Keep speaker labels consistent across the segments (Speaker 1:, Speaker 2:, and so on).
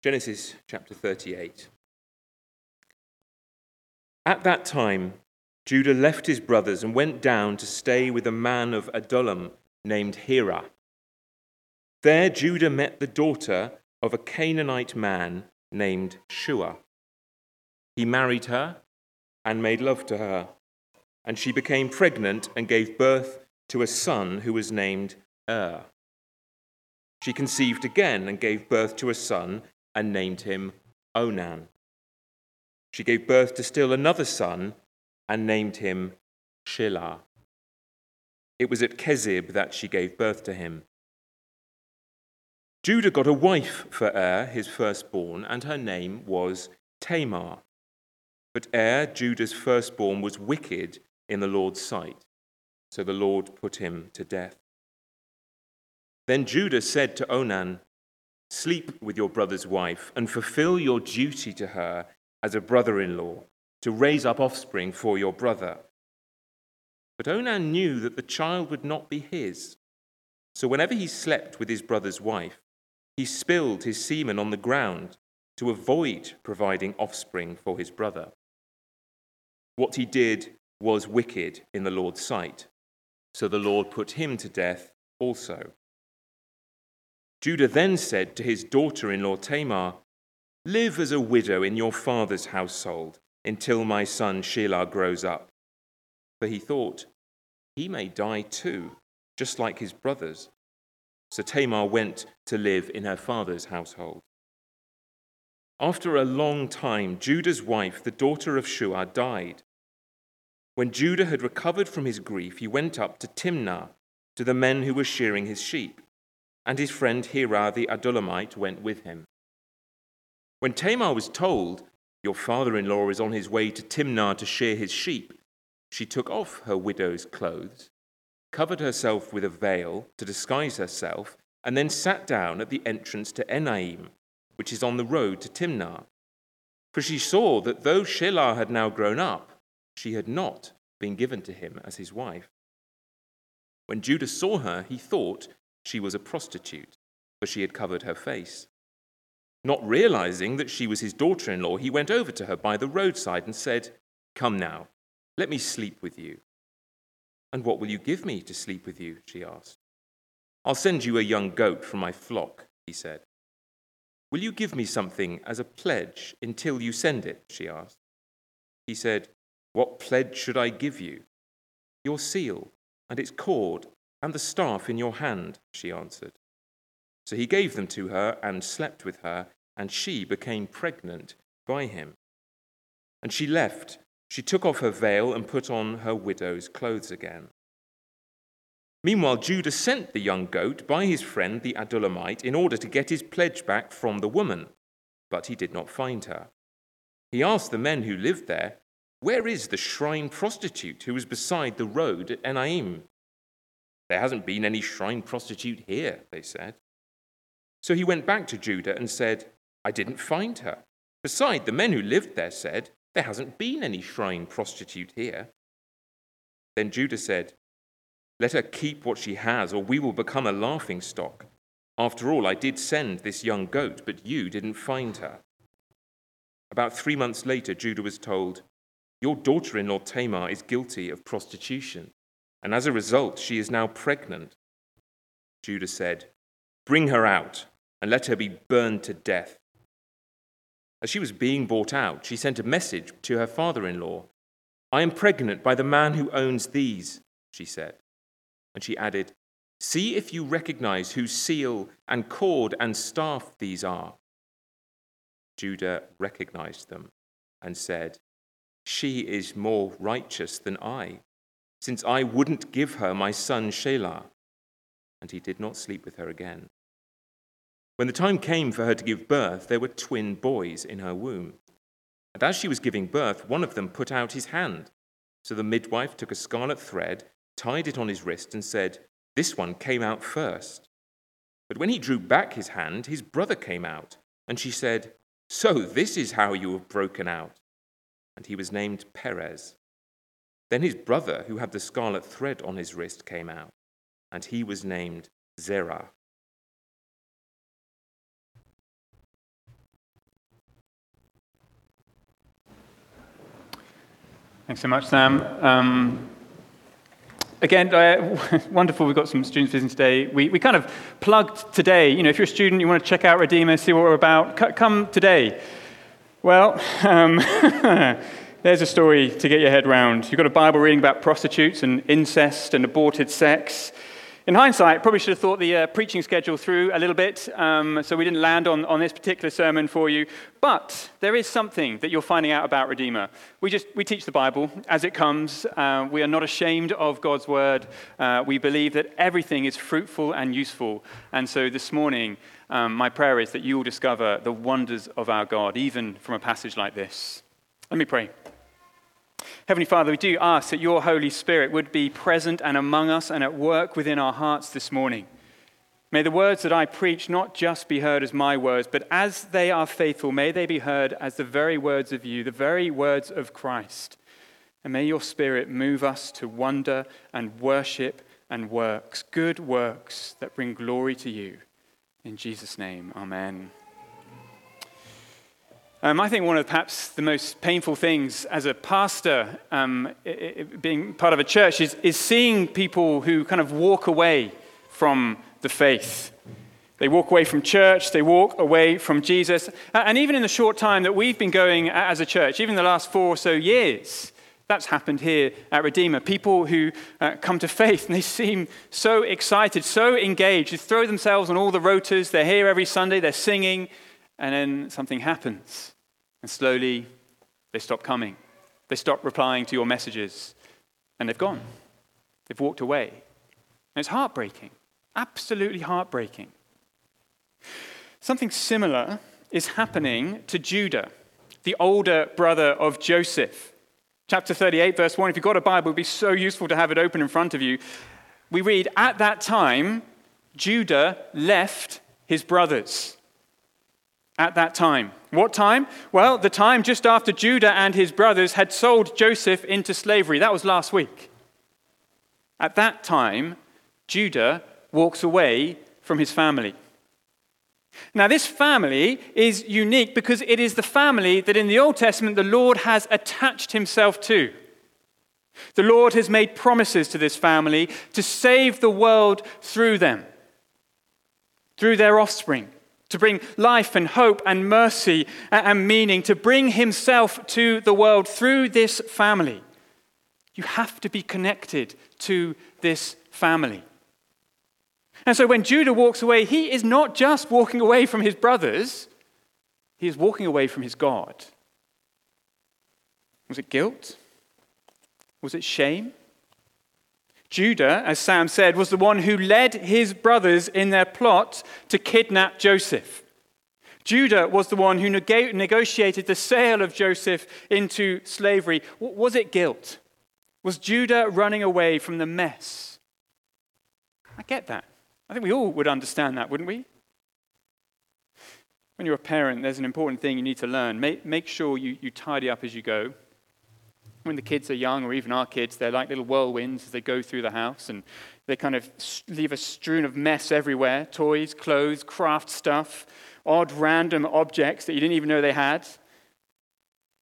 Speaker 1: Genesis chapter 38. At that time, Judah left his brothers and went down to stay with a man of Adullam named Hira. There, Judah met the daughter of a Canaanite man named Shua. He married her and made love to her, and she became pregnant and gave birth to a son who was named Er. She conceived again and gave birth to a son and named him Onan. She gave birth to still another son and named him Shelah. It was at Kezib that she gave birth to him. Judah got a wife for Er, his firstborn, and her name was Tamar. But Er, Judah's firstborn, was wicked in the Lord's sight, so the Lord put him to death. Then Judah said to Onan, Sleep with your brother's wife and fulfill your duty to her as a brother in law, to raise up offspring for your brother. But Onan knew that the child would not be his. So whenever he slept with his brother's wife, he spilled his semen on the ground to avoid providing offspring for his brother. What he did was wicked in the Lord's sight. So the Lord put him to death also. Judah then said to his daughter in law Tamar, Live as a widow in your father's household until my son Shelah grows up. For he thought, He may die too, just like his brothers. So Tamar went to live in her father's household. After a long time, Judah's wife, the daughter of Shua, died. When Judah had recovered from his grief, he went up to Timnah to the men who were shearing his sheep, and his friend Hira the Adullamite went with him. When Tamar was told, Your father in law is on his way to Timnah to shear his sheep, she took off her widow's clothes covered herself with a veil to disguise herself, and then sat down at the entrance to Enaim, which is on the road to Timnah. For she saw that though Shelah had now grown up, she had not been given to him as his wife. When Judah saw her, he thought she was a prostitute, for she had covered her face. Not realizing that she was his daughter in law, he went over to her by the roadside and said, Come now, let me sleep with you. And what will you give me to sleep with you? she asked. I'll send you a young goat from my flock, he said. Will you give me something as a pledge until you send it? she asked. He said, What pledge should I give you? Your seal and its cord and the staff in your hand, she answered. So he gave them to her and slept with her, and she became pregnant by him. And she left she took off her veil and put on her widow's clothes again. Meanwhile, Judah sent the young goat by his friend the Adullamite in order to get his pledge back from the woman, but he did not find her. He asked the men who lived there, Where is the shrine prostitute who was beside the road at Enaim? There hasn't been any shrine prostitute here, they said. So he went back to Judah and said, I didn't find her. Beside, the men who lived there said, there hasn't been any shrine prostitute here. Then Judah said, Let her keep what she has, or we will become a laughing stock. After all, I did send this young goat, but you didn't find her. About three months later, Judah was told, Your daughter in law Tamar is guilty of prostitution, and as a result, she is now pregnant. Judah said, Bring her out, and let her be burned to death. As she was being brought out, she sent a message to her father in law I am pregnant by the man who owns these, she said. And she added, See if you recognize whose seal and cord and staff these are. Judah recognized them and said, She is more righteous than I, since I wouldn't give her my son Shelah. And he did not sleep with her again. When the time came for her to give birth, there were twin boys in her womb. And as she was giving birth, one of them put out his hand. So the midwife took a scarlet thread, tied it on his wrist, and said, This one came out first. But when he drew back his hand, his brother came out. And she said, So this is how you have broken out. And he was named Perez. Then his brother, who had the scarlet thread on his wrist, came out, and he was named Zerah.
Speaker 2: Thanks so much, Sam. Um, again, uh, wonderful. We've got some students visiting today. We, we kind of plugged today. You know, if you're a student, you want to check out Redeemer, see what we're about, come today. Well, um, there's a story to get your head round. You've got a Bible reading about prostitutes and incest and aborted sex. In hindsight, probably should have thought the uh, preaching schedule through a little bit, um, so we didn't land on, on this particular sermon for you. But there is something that you're finding out about Redeemer. We just we teach the Bible as it comes. Uh, we are not ashamed of God's word. Uh, we believe that everything is fruitful and useful. And so this morning, um, my prayer is that you will discover the wonders of our God, even from a passage like this. Let me pray. Heavenly Father, we do ask that your Holy Spirit would be present and among us and at work within our hearts this morning. May the words that I preach not just be heard as my words, but as they are faithful, may they be heard as the very words of you, the very words of Christ. And may your Spirit move us to wonder and worship and works, good works that bring glory to you. In Jesus' name, amen. Um, I think one of perhaps the most painful things as a pastor, um, it, it, being part of a church, is, is seeing people who kind of walk away from the faith. They walk away from church, they walk away from Jesus. And even in the short time that we've been going as a church, even the last four or so years, that's happened here at Redeemer. People who uh, come to faith and they seem so excited, so engaged, they throw themselves on all the rotas, they're here every Sunday, they're singing, and then something happens. And slowly, they stop coming. They stop replying to your messages. And they've gone. They've walked away. And it's heartbreaking. Absolutely heartbreaking. Something similar is happening to Judah, the older brother of Joseph. Chapter 38, verse 1. If you've got a Bible, it would be so useful to have it open in front of you. We read, At that time, Judah left his brothers at that time. What time? Well, the time just after Judah and his brothers had sold Joseph into slavery. That was last week. At that time, Judah walks away from his family. Now, this family is unique because it is the family that in the Old Testament the Lord has attached himself to. The Lord has made promises to this family to save the world through them, through their offspring to bring life and hope and mercy and meaning, to bring himself to the world through this family. You have to be connected to this family. And so when Judah walks away, he is not just walking away from his brothers, he is walking away from his God. Was it guilt? Was it shame? Judah, as Sam said, was the one who led his brothers in their plot to kidnap Joseph. Judah was the one who neg- negotiated the sale of Joseph into slavery. Was it guilt? Was Judah running away from the mess? I get that. I think we all would understand that, wouldn't we? When you're a parent, there's an important thing you need to learn. Make, make sure you, you tidy up as you go when the kids are young, or even our kids, they're like little whirlwinds as they go through the house, and they kind of leave a strewn of mess everywhere toys, clothes, craft stuff, odd random objects that you didn't even know they had.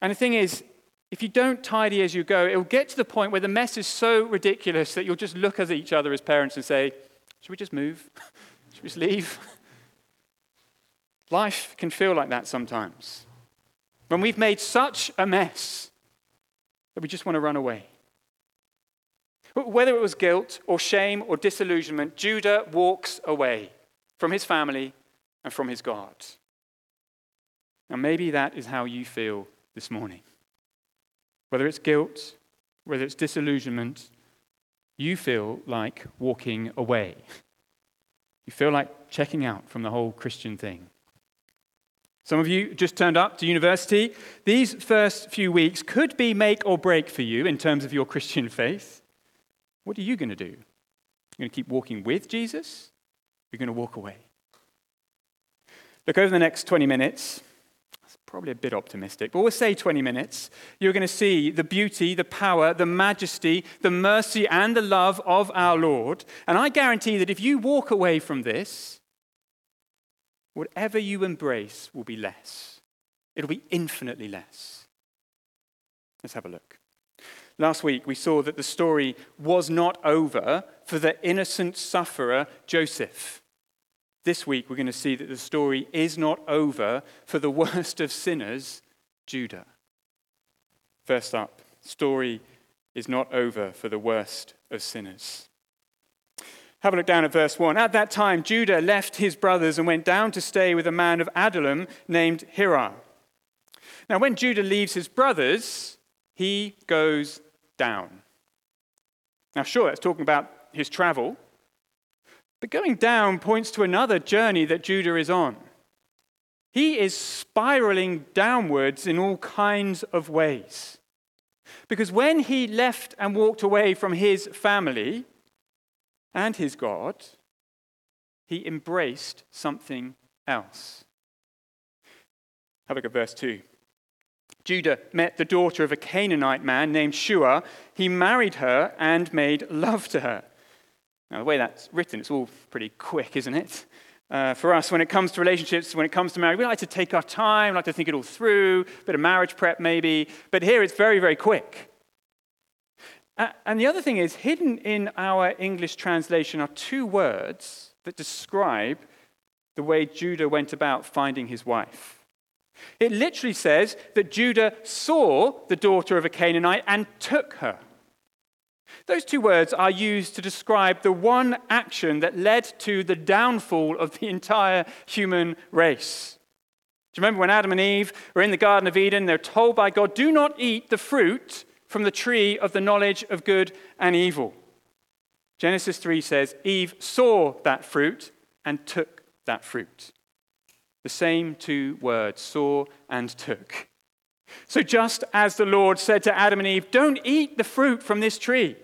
Speaker 2: And the thing is, if you don't tidy as you go, it will get to the point where the mess is so ridiculous that you'll just look at each other as parents and say, Should we just move? Should we just leave? Life can feel like that sometimes. When we've made such a mess that we just want to run away. Whether it was guilt or shame or disillusionment, Judah walks away from his family and from his God. Now, maybe that is how you feel this morning. Whether it's guilt, whether it's disillusionment, you feel like walking away. You feel like checking out from the whole Christian thing. Some of you just turned up to university. These first few weeks could be make or break for you in terms of your Christian faith. What are you going to do? You're going to keep walking with Jesus? You're going to walk away. Look, over the next 20 minutes, that's probably a bit optimistic, but we'll say 20 minutes, you're going to see the beauty, the power, the majesty, the mercy, and the love of our Lord. And I guarantee that if you walk away from this, whatever you embrace will be less. It'll be infinitely less. Let's have a look. Last week, we saw that the story was not over for the innocent sufferer, Joseph. This week, we're going to see that the story is not over for the worst of sinners, Judah. First up, story is not over for the worst of sinners. Have a look down at verse 1. At that time, Judah left his brothers and went down to stay with a man of Adullam named Hira. Now, when Judah leaves his brothers, he goes down. Now, sure, that's talking about his travel, but going down points to another journey that Judah is on. He is spiraling downwards in all kinds of ways. Because when he left and walked away from his family and his God, he embraced something else. Have a look at verse 2. Judah met the daughter of a Canaanite man named Shua. He married her and made love to her. Now, the way that's written, it's all pretty quick, isn't it? Uh, for us, when it comes to relationships, when it comes to marriage, we like to take our time, like to think it all through, a bit of marriage prep maybe. But here it's very, very quick. And the other thing is, hidden in our English translation are two words that describe the way Judah went about finding his wife. It literally says that Judah saw the daughter of a Canaanite and took her. Those two words are used to describe the one action that led to the downfall of the entire human race. Do you remember when Adam and Eve were in the Garden of Eden? They're told by God, do not eat the fruit from the tree of the knowledge of good and evil. Genesis 3 says, Eve saw that fruit and took that fruit. The same two words, saw and took. So, just as the Lord said to Adam and Eve, Don't eat the fruit from this tree.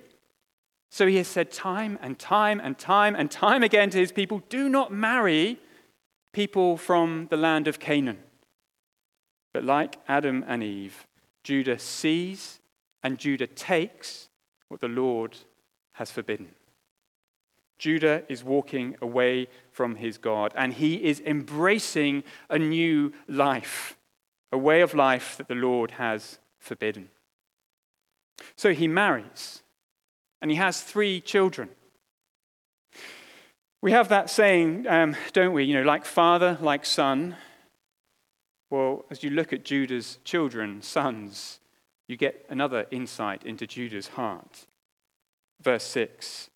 Speaker 2: So, he has said time and time and time and time again to his people, Do not marry people from the land of Canaan. But like Adam and Eve, Judah sees and Judah takes what the Lord has forbidden. Judah is walking away from his God, and he is embracing a new life, a way of life that the Lord has forbidden. So he marries, and he has three children. We have that saying, um, don't we? You know, like father, like son. Well, as you look at Judah's children, sons, you get another insight into Judah's heart. Verse 6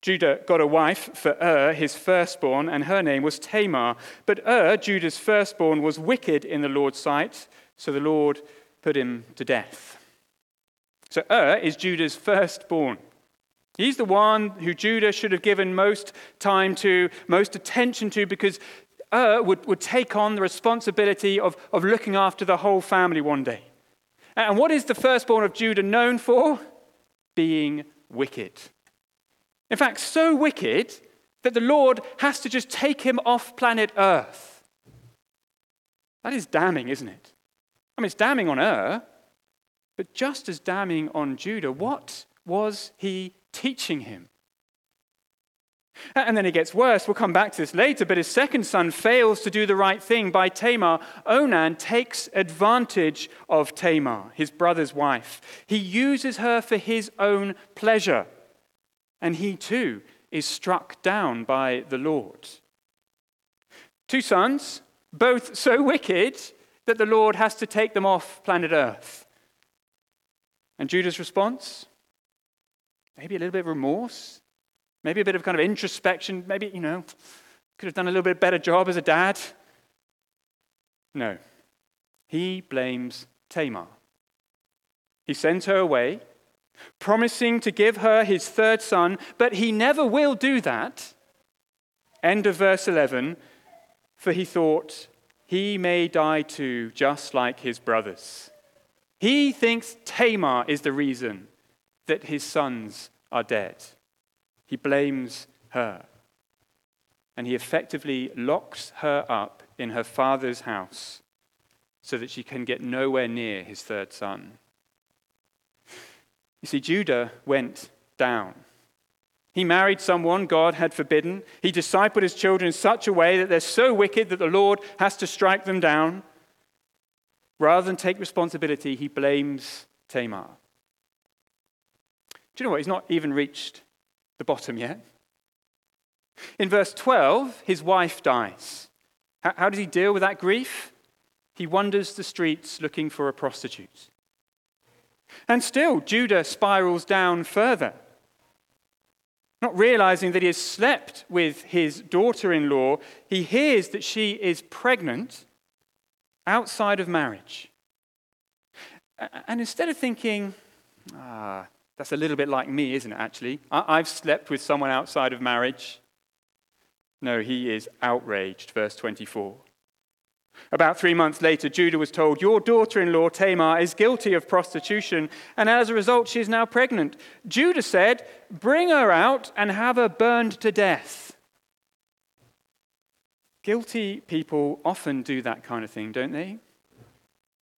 Speaker 2: Judah got a wife for Ur, his firstborn, and her name was Tamar. But Ur, Judah's firstborn, was wicked in the Lord's sight, so the Lord put him to death. So Ur is Judah's firstborn. He's the one who Judah should have given most time to, most attention to, because Ur would, would take on the responsibility of, of looking after the whole family one day. And what is the firstborn of Judah known for? Being wicked. In fact, so wicked that the Lord has to just take him off planet Earth. That is damning, isn't it? I mean, it's damning on Ur, but just as damning on Judah. What was he teaching him? And then it gets worse. We'll come back to this later, but his second son fails to do the right thing by Tamar. Onan takes advantage of Tamar, his brother's wife. He uses her for his own pleasure and he too is struck down by the Lord. Two sons, both so wicked that the Lord has to take them off planet Earth. And Judah's response? Maybe a little bit of remorse, maybe a bit of kind of introspection, maybe, you know, could have done a little bit better job as a dad. No. He blames Tamar. He sends her away promising to give her his third son, but he never will do that. End of verse 11. For he thought, he may die too, just like his brothers. He thinks Tamar is the reason that his sons are dead. He blames her. And he effectively locks her up in her father's house so that she can get nowhere near his third son. You see, Judah went down. He married someone God had forbidden. He discipled his children in such a way that they're so wicked that the Lord has to strike them down. Rather than take responsibility, he blames Tamar. Do you know what? He's not even reached the bottom yet. In verse 12, his wife dies. How, does he deal with that grief? He wanders the streets looking for a prostitute. And still, Judah spirals down further. Not realizing that he has slept with his daughter in law, he hears that she is pregnant outside of marriage. And instead of thinking, ah, that's a little bit like me, isn't it, actually? I've slept with someone outside of marriage. No, he is outraged, verse 24. About three months later, Judah was told, Your daughter in law, Tamar, is guilty of prostitution, and as a result, she is now pregnant. Judah said, Bring her out and have her burned to death. Guilty people often do that kind of thing, don't they?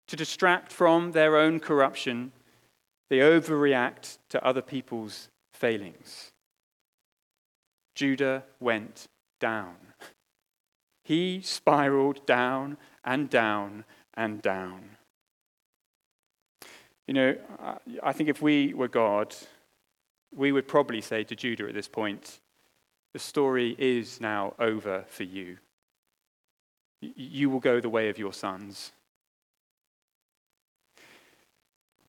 Speaker 2: To distract from their own corruption, they overreact to other people's failings. Judah went down. He spiraled down and down and down. You know, I think if we were God, we would probably say to Judah at this point, the story is now over for you. You will go the way of your sons.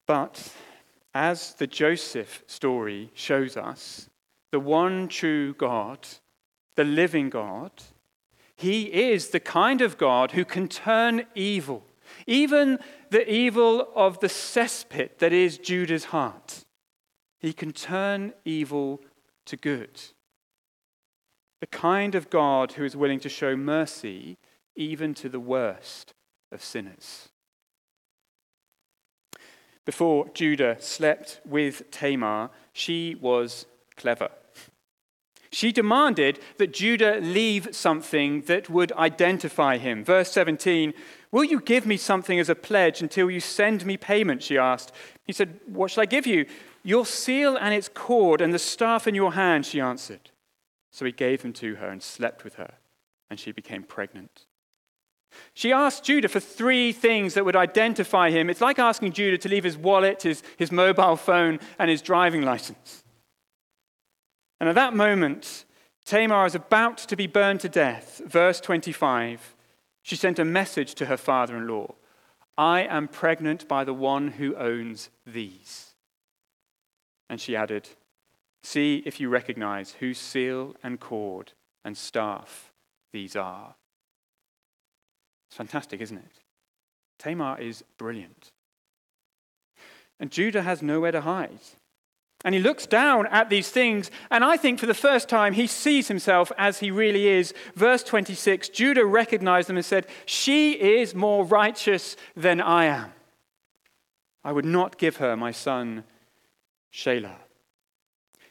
Speaker 2: But as the Joseph story shows us, the one true God, the living God, he is the kind of God who can turn evil, even the evil of the cesspit that is Judah's heart. He can turn evil to good. The kind of God who is willing to show mercy even to the worst of sinners. Before Judah slept with Tamar, she was clever. She demanded that Judah leave something that would identify him. Verse 17 Will you give me something as a pledge until you send me payment? She asked. He said, What shall I give you? Your seal and its cord and the staff in your hand, she answered. So he gave them to her and slept with her, and she became pregnant. She asked Judah for three things that would identify him. It's like asking Judah to leave his wallet, his, his mobile phone, and his driving license. And at that moment, Tamar is about to be burned to death. Verse 25. She sent a message to her father in law I am pregnant by the one who owns these. And she added, See if you recognize whose seal and cord and staff these are. It's fantastic, isn't it? Tamar is brilliant. And Judah has nowhere to hide. And he looks down at these things, and I think for the first time he sees himself as he really is. Verse 26 Judah recognized them and said, She is more righteous than I am. I would not give her my son, Shelah.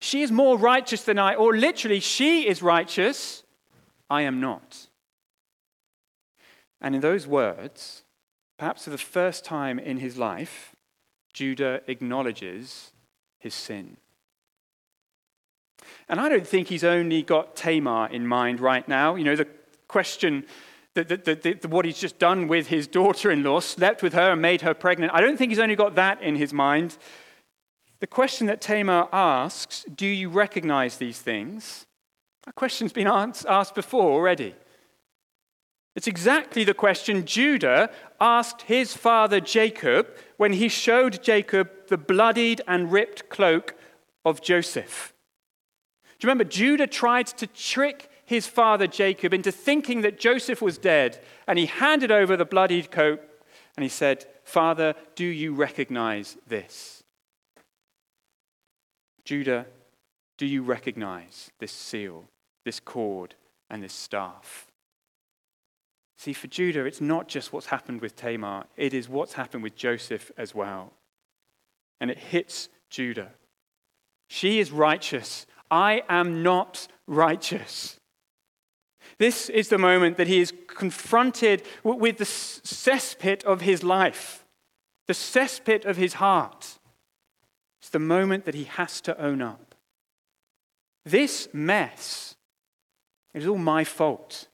Speaker 2: She is more righteous than I, or literally, she is righteous, I am not. And in those words, perhaps for the first time in his life, Judah acknowledges his sin. And I don't think he's only got Tamar in mind right now. You know, the question that, that, that, that what he's just done with his daughter in law, slept with her and made her pregnant, I don't think he's only got that in his mind. The question that Tamar asks, do you recognize these things? That question's been asked before already. It's exactly the question Judah asked his father Jacob when he showed Jacob the bloodied and ripped cloak of Joseph. Do you remember? Judah tried to trick his father Jacob into thinking that Joseph was dead, and he handed over the bloodied coat and he said, Father, do you recognize this? Judah, do you recognize this seal, this cord, and this staff? See, for Judah, it's not just what's happened with Tamar, it is what's happened with Joseph as well. And it hits Judah. She is righteous. I am not righteous. This is the moment that he is confronted with the cesspit of his life, the cesspit of his heart. It's the moment that he has to own up. This mess is all my fault.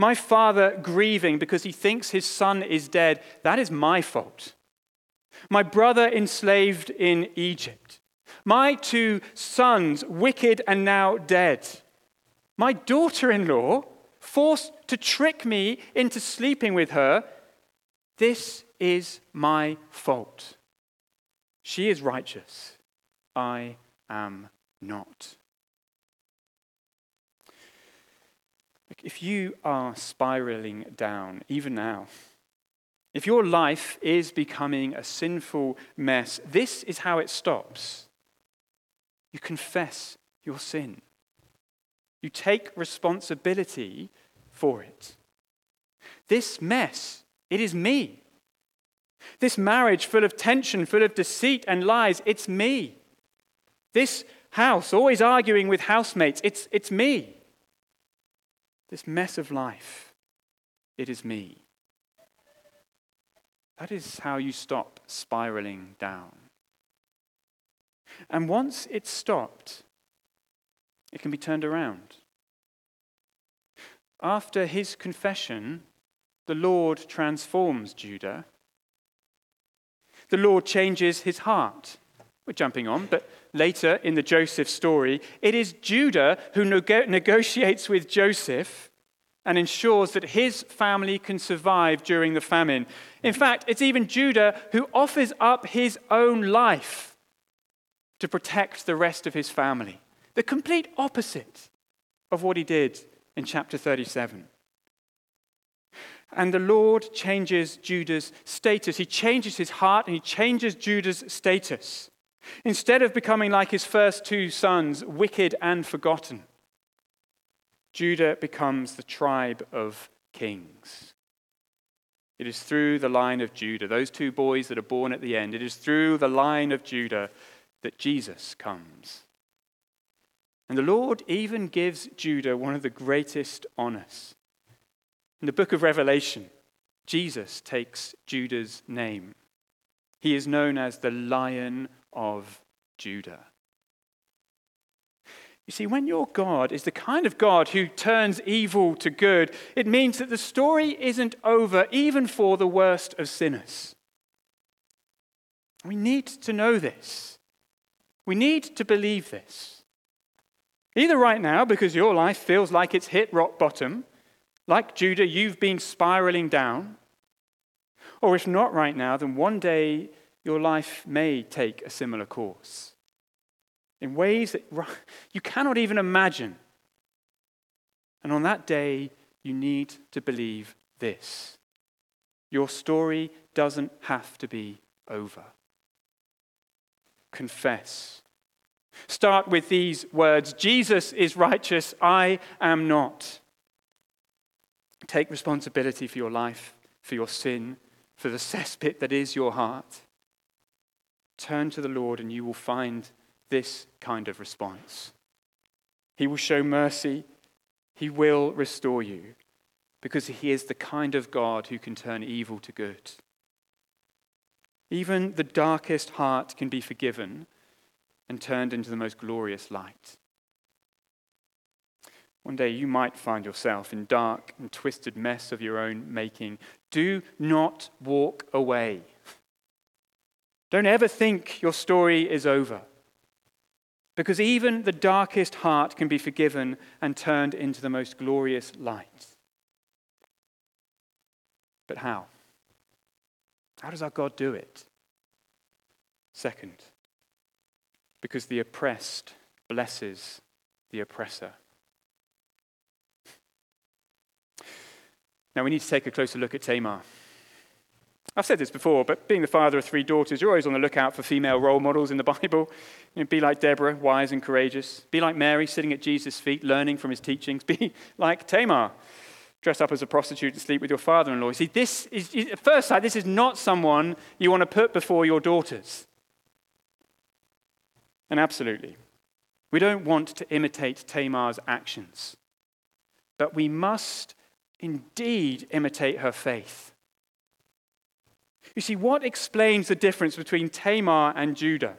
Speaker 2: My father grieving because he thinks his son is dead, that is my fault. My brother enslaved in Egypt. My two sons, wicked and now dead. My daughter in law, forced to trick me into sleeping with her. This is my fault. She is righteous. I am not. If you are spiraling down, even now, if your life is becoming a sinful mess, this is how it stops. You confess your sin. You take responsibility for it. This mess, it is me. This marriage full of tension, full of deceit and lies, it's me. This house, always arguing with housemates, it's, it's me. This mess of life, it is me. That is how you stop spiraling down. And once it's stopped, it can be turned around. After his confession, the Lord transforms Judah. The Lord changes his heart. We're jumping on, but later in the Joseph story, it is Judah who nego- negotiates with Joseph and ensures that his family can survive during the famine. In fact, it's even Judah who offers up his own life to protect the rest of his family. The complete opposite of what he did in chapter 37. And the Lord changes Judah's status. He changes his heart and he changes Judah's status. Instead of becoming like his first two sons, wicked and forgotten, Judah becomes the tribe of kings. It is through the line of Judah, those two boys that are born at the end, it is through the line of Judah that Jesus comes. And the Lord even gives Judah one of the greatest honors. In the book of Revelation, Jesus takes Judah's name. He is known as the Lion of Judah. You see, when your God is the kind of God who turns evil to good, it means that the story isn't over, even for the worst of sinners. We need to know this. We need to believe this. Either right now, because your life feels like it's hit rock bottom, like Judah, you've been spiraling down, or if not right now, then one day your life may take a similar course in ways that you cannot even imagine. And on that day, you need to believe this your story doesn't have to be over. Confess Start with these words Jesus is righteous, I am not. Take responsibility for your life, for your sin, for the cesspit that is your heart. Turn to the Lord and you will find this kind of response. He will show mercy, He will restore you, because He is the kind of God who can turn evil to good. Even the darkest heart can be forgiven and turned into the most glorious light. One day you might find yourself in dark and twisted mess of your own making. Do not walk away. Don't ever think your story is over. Because even the darkest heart can be forgiven and turned into the most glorious light. But how? How does our God do it? Second, because the oppressed blesses the oppressor. Now we need to take a closer look at Tamar. I've said this before, but being the father of three daughters, you're always on the lookout for female role models in the Bible. You know, be like Deborah, wise and courageous. Be like Mary, sitting at Jesus' feet, learning from his teachings. Be like Tamar, dress up as a prostitute and sleep with your father in law. See, this is, at first sight, this is not someone you want to put before your daughters. And absolutely, we don't want to imitate Tamar's actions, but we must indeed imitate her faith. You see, what explains the difference between Tamar and Judah?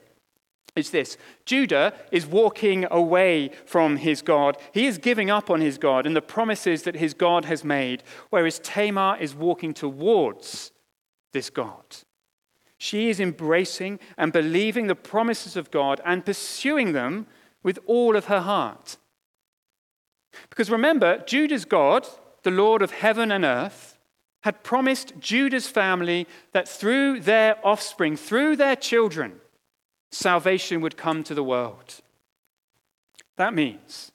Speaker 2: It's this Judah is walking away from his God. He is giving up on his God and the promises that his God has made, whereas Tamar is walking towards this God. She is embracing and believing the promises of God and pursuing them with all of her heart. Because remember, Judah's God, the Lord of heaven and earth, had promised Judah's family that through their offspring, through their children, salvation would come to the world. That means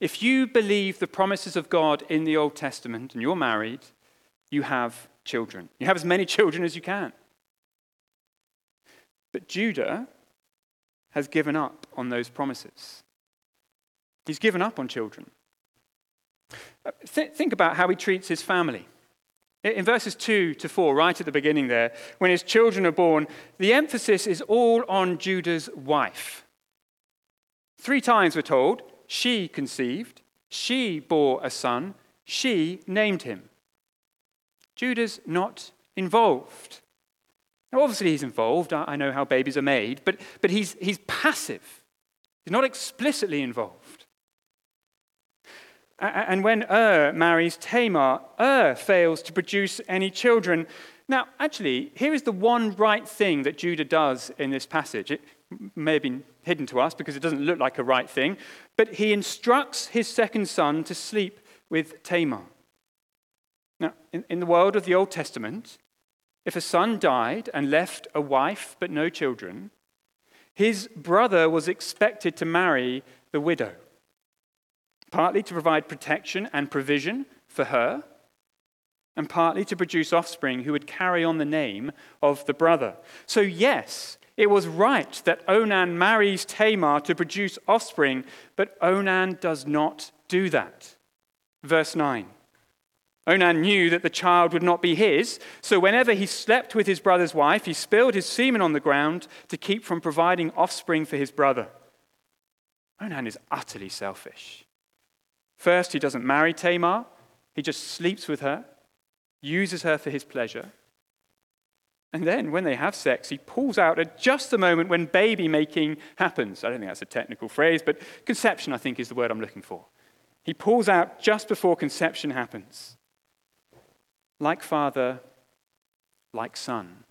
Speaker 2: if you believe the promises of God in the Old Testament and you're married, you have children. You have as many children as you can. But Judah has given up on those promises. He's given up on children. Uh, th- think about how he treats his family. In verses 2 to 4, right at the beginning there, when his children are born, the emphasis is all on Judah's wife. Three times we're told she conceived, she bore a son, she named him. Judah's not involved. Now, obviously, he's involved. I know how babies are made, but, but he's, he's passive. He's not explicitly involved. And when Ur marries Tamar, Ur fails to produce any children. Now, actually, here is the one right thing that Judah does in this passage. It may have been hidden to us because it doesn't look like a right thing, but he instructs his second son to sleep with Tamar. Now, in, in the world of the Old Testament, if a son died and left a wife but no children, his brother was expected to marry the widow partly to provide protection and provision for her, and partly to produce offspring who would carry on the name of the brother. So, yes, it was right that Onan marries Tamar to produce offspring, but Onan does not do that. Verse 9. Onan knew that the child would not be his, so whenever he slept with his brother's wife, he spilled his semen on the ground to keep from providing offspring for his brother. Onan is utterly selfish. First, he doesn't marry Tamar, he just sleeps with her, uses her for his pleasure. And then, when they have sex, he pulls out at just the moment when baby making happens. I don't think that's a technical phrase, but conception, I think, is the word I'm looking for. He pulls out just before conception happens. Like father, like son.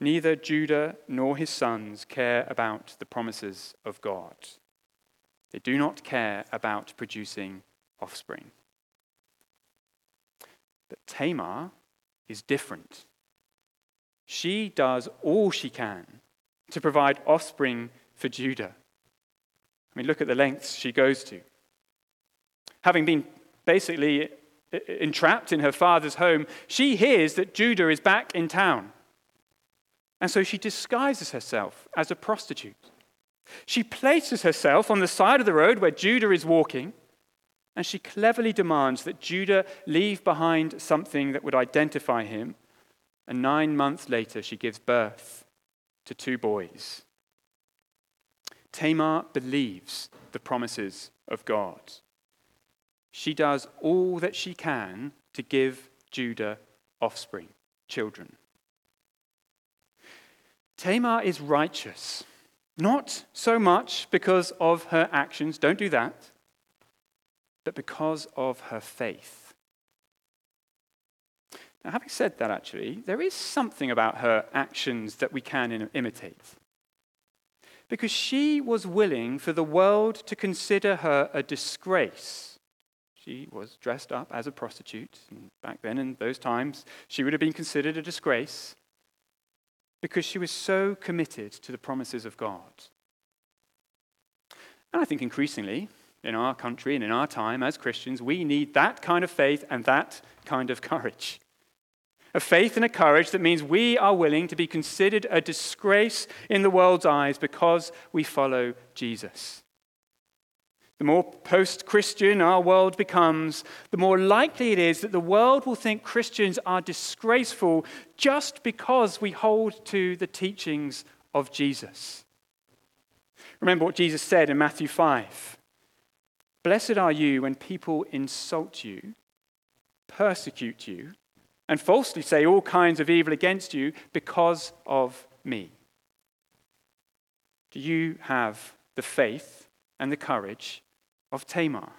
Speaker 2: Neither Judah nor his sons care about the promises of God. They do not care about producing offspring. But Tamar is different. She does all she can to provide offspring for Judah. I mean, look at the lengths she goes to. Having been basically entrapped in her father's home, she hears that Judah is back in town. And so she disguises herself as a prostitute. She places herself on the side of the road where Judah is walking, and she cleverly demands that Judah leave behind something that would identify him. And nine months later, she gives birth to two boys. Tamar believes the promises of God. She does all that she can to give Judah offspring, children. Tamar is righteous not so much because of her actions, don't do that, but because of her faith. Now, having said that, actually, there is something about her actions that we can imitate. Because she was willing for the world to consider her a disgrace. She was dressed up as a prostitute. And back then, in those times, she would have been considered a disgrace because she was so committed to the promises of God. And I think increasingly, in our country and in our time as Christians, we need that kind of faith and that kind of courage. A faith and a courage that means we are willing to be considered a disgrace in the world's eyes because we follow Jesus. The more post Christian our world becomes, the more likely it is that the world will think Christians are disgraceful just because we hold to the teachings of Jesus. Remember what Jesus said in Matthew 5 Blessed are you when people insult you, persecute you, and falsely say all kinds of evil against you because of me. Do you have the faith and the courage of Tamar?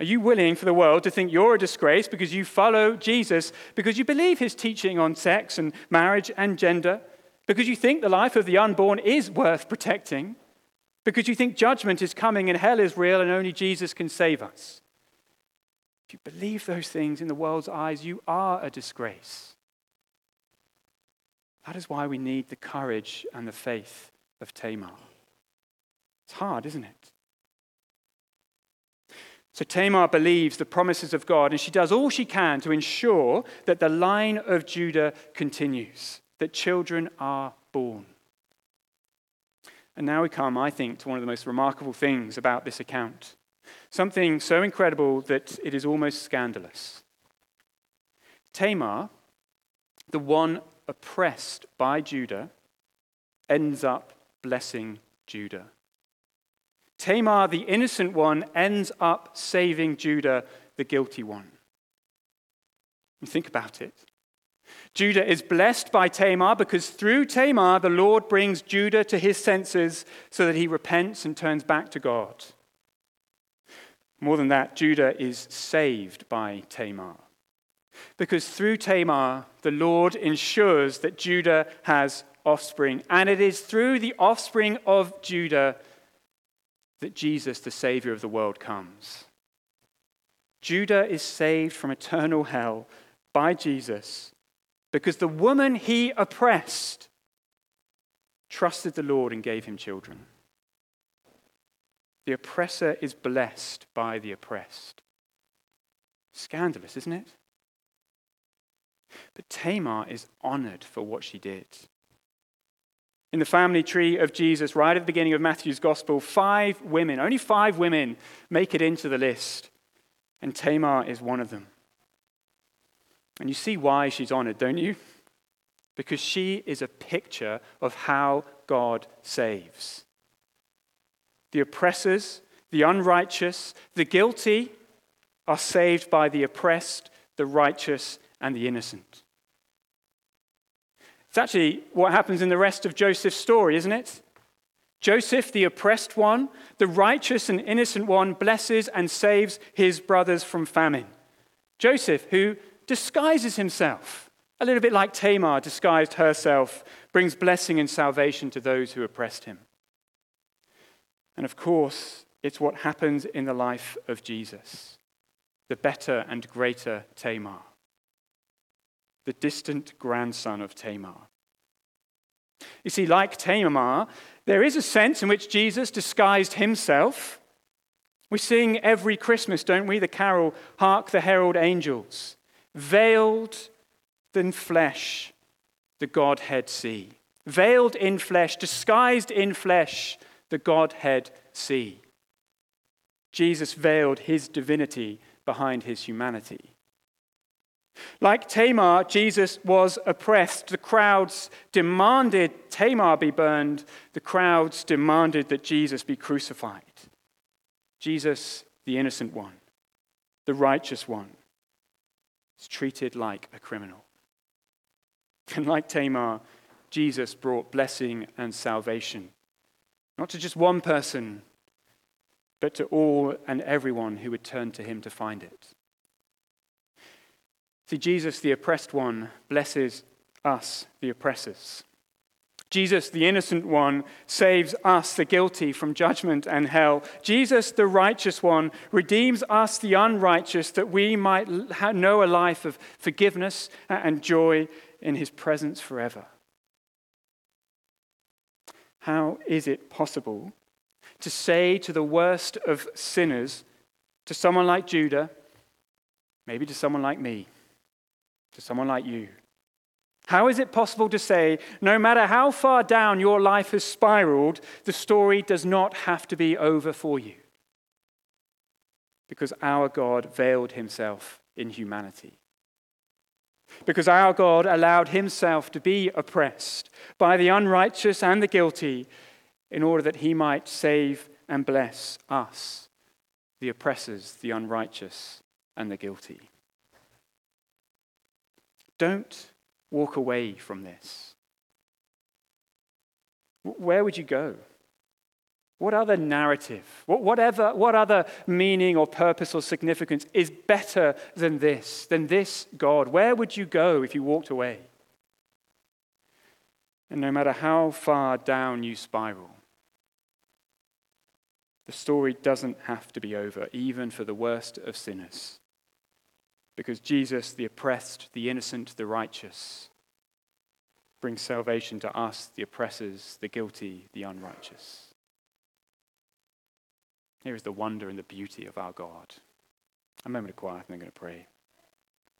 Speaker 2: Are you willing for the world to think you're a disgrace because you follow Jesus, because you believe his teaching on sex and marriage and gender, because you think the life of the unborn is worth protecting, because you think judgment is coming and hell is real and only Jesus can save us? If you believe those things in the world's eyes, you are a disgrace. That is why we need the courage and the faith of Tamar. It's hard, isn't it? So Tamar believes the promises of God, and she does all she can to ensure that the line of Judah continues, that children are born. And now we come, I think, to one of the most remarkable things about this account. Something so incredible that it is almost scandalous. Tamar, the one oppressed by Judah, ends up blessing Judah. Tamar, the innocent one, ends up saving Judah, the guilty one. You think about it. Judah is blessed by Tamar because through Tamar, the Lord brings Judah to his senses so that he repents and turns back to God. More than that, Judah is saved by Tamar. Because through Tamar, the Lord ensures that Judah has offspring. And it is through the offspring of Judah that Jesus, the Savior of the world, comes. Judah is saved from eternal hell by Jesus because the woman he oppressed trusted the Lord and gave him children. The oppressor is blessed by the oppressed. Scandalous, isn't it? But Tamar is honored for what she did. In the family tree of Jesus, right at the beginning of Matthew's gospel, five women, only five women, make it into the list. And Tamar is one of them. And you see why she's honored, don't you? Because she is a picture of how God saves. The oppressors, the unrighteous, the guilty are saved by the oppressed, the righteous, and the innocent. It's actually what happens in the rest of Joseph's story, isn't it? Joseph, the oppressed one, the righteous and innocent one, blesses and saves his brothers from famine. Joseph, who disguises himself, a little bit like Tamar disguised herself, brings blessing and salvation to those who oppressed him. And of course, it's what happens in the life of Jesus, the better and greater Tamar the distant grandson of Tamar. You see, like Tamar, there is a sense in which Jesus disguised himself. We sing every Christmas, don't we? The carol, Hark the Herald Angels. Veiled in flesh, the Godhead see. Veiled in flesh, disguised in flesh, the Godhead see. Jesus veiled his divinity behind his humanity. Like Tamar, Jesus was oppressed. The crowds demanded Tamar be burned. The crowds demanded that Jesus be crucified. Jesus, the innocent one, the righteous one, is treated like a criminal. And like Tamar, Jesus brought blessing and salvation, not to just one person, but to all and everyone who would turn to him to find it. See, Jesus, the oppressed one, blesses us, the oppressors. Jesus, the innocent one, saves us, the guilty, from judgment and hell. Jesus, the righteous one, redeems us, the unrighteous, that we might know a life of forgiveness and joy in his presence forever. How is it possible to say to the worst of sinners, to someone like Judah, maybe to someone like me, to someone like you? How is it possible to say, no matter how far down your life has spiraled, the story does not have to be over for you? Because our God veiled himself in humanity. Because our God allowed himself to be oppressed by the unrighteous and the guilty in order that he might save and bless us, the oppressors, the unrighteous, and the guilty. Don't walk away from this. Where would you go? What other narrative, what, whatever, what other meaning or purpose or significance is better than this, than this God? Where would you go if you walked away? And no matter how far down you spiral, the story doesn't have to be over, even for the worst of sinners. Because Jesus, the oppressed, the innocent, the righteous, brings salvation to us, the oppressors, the guilty, the unrighteous. Here is the wonder and the beauty of our God. A moment of quiet, and I'm going to pray.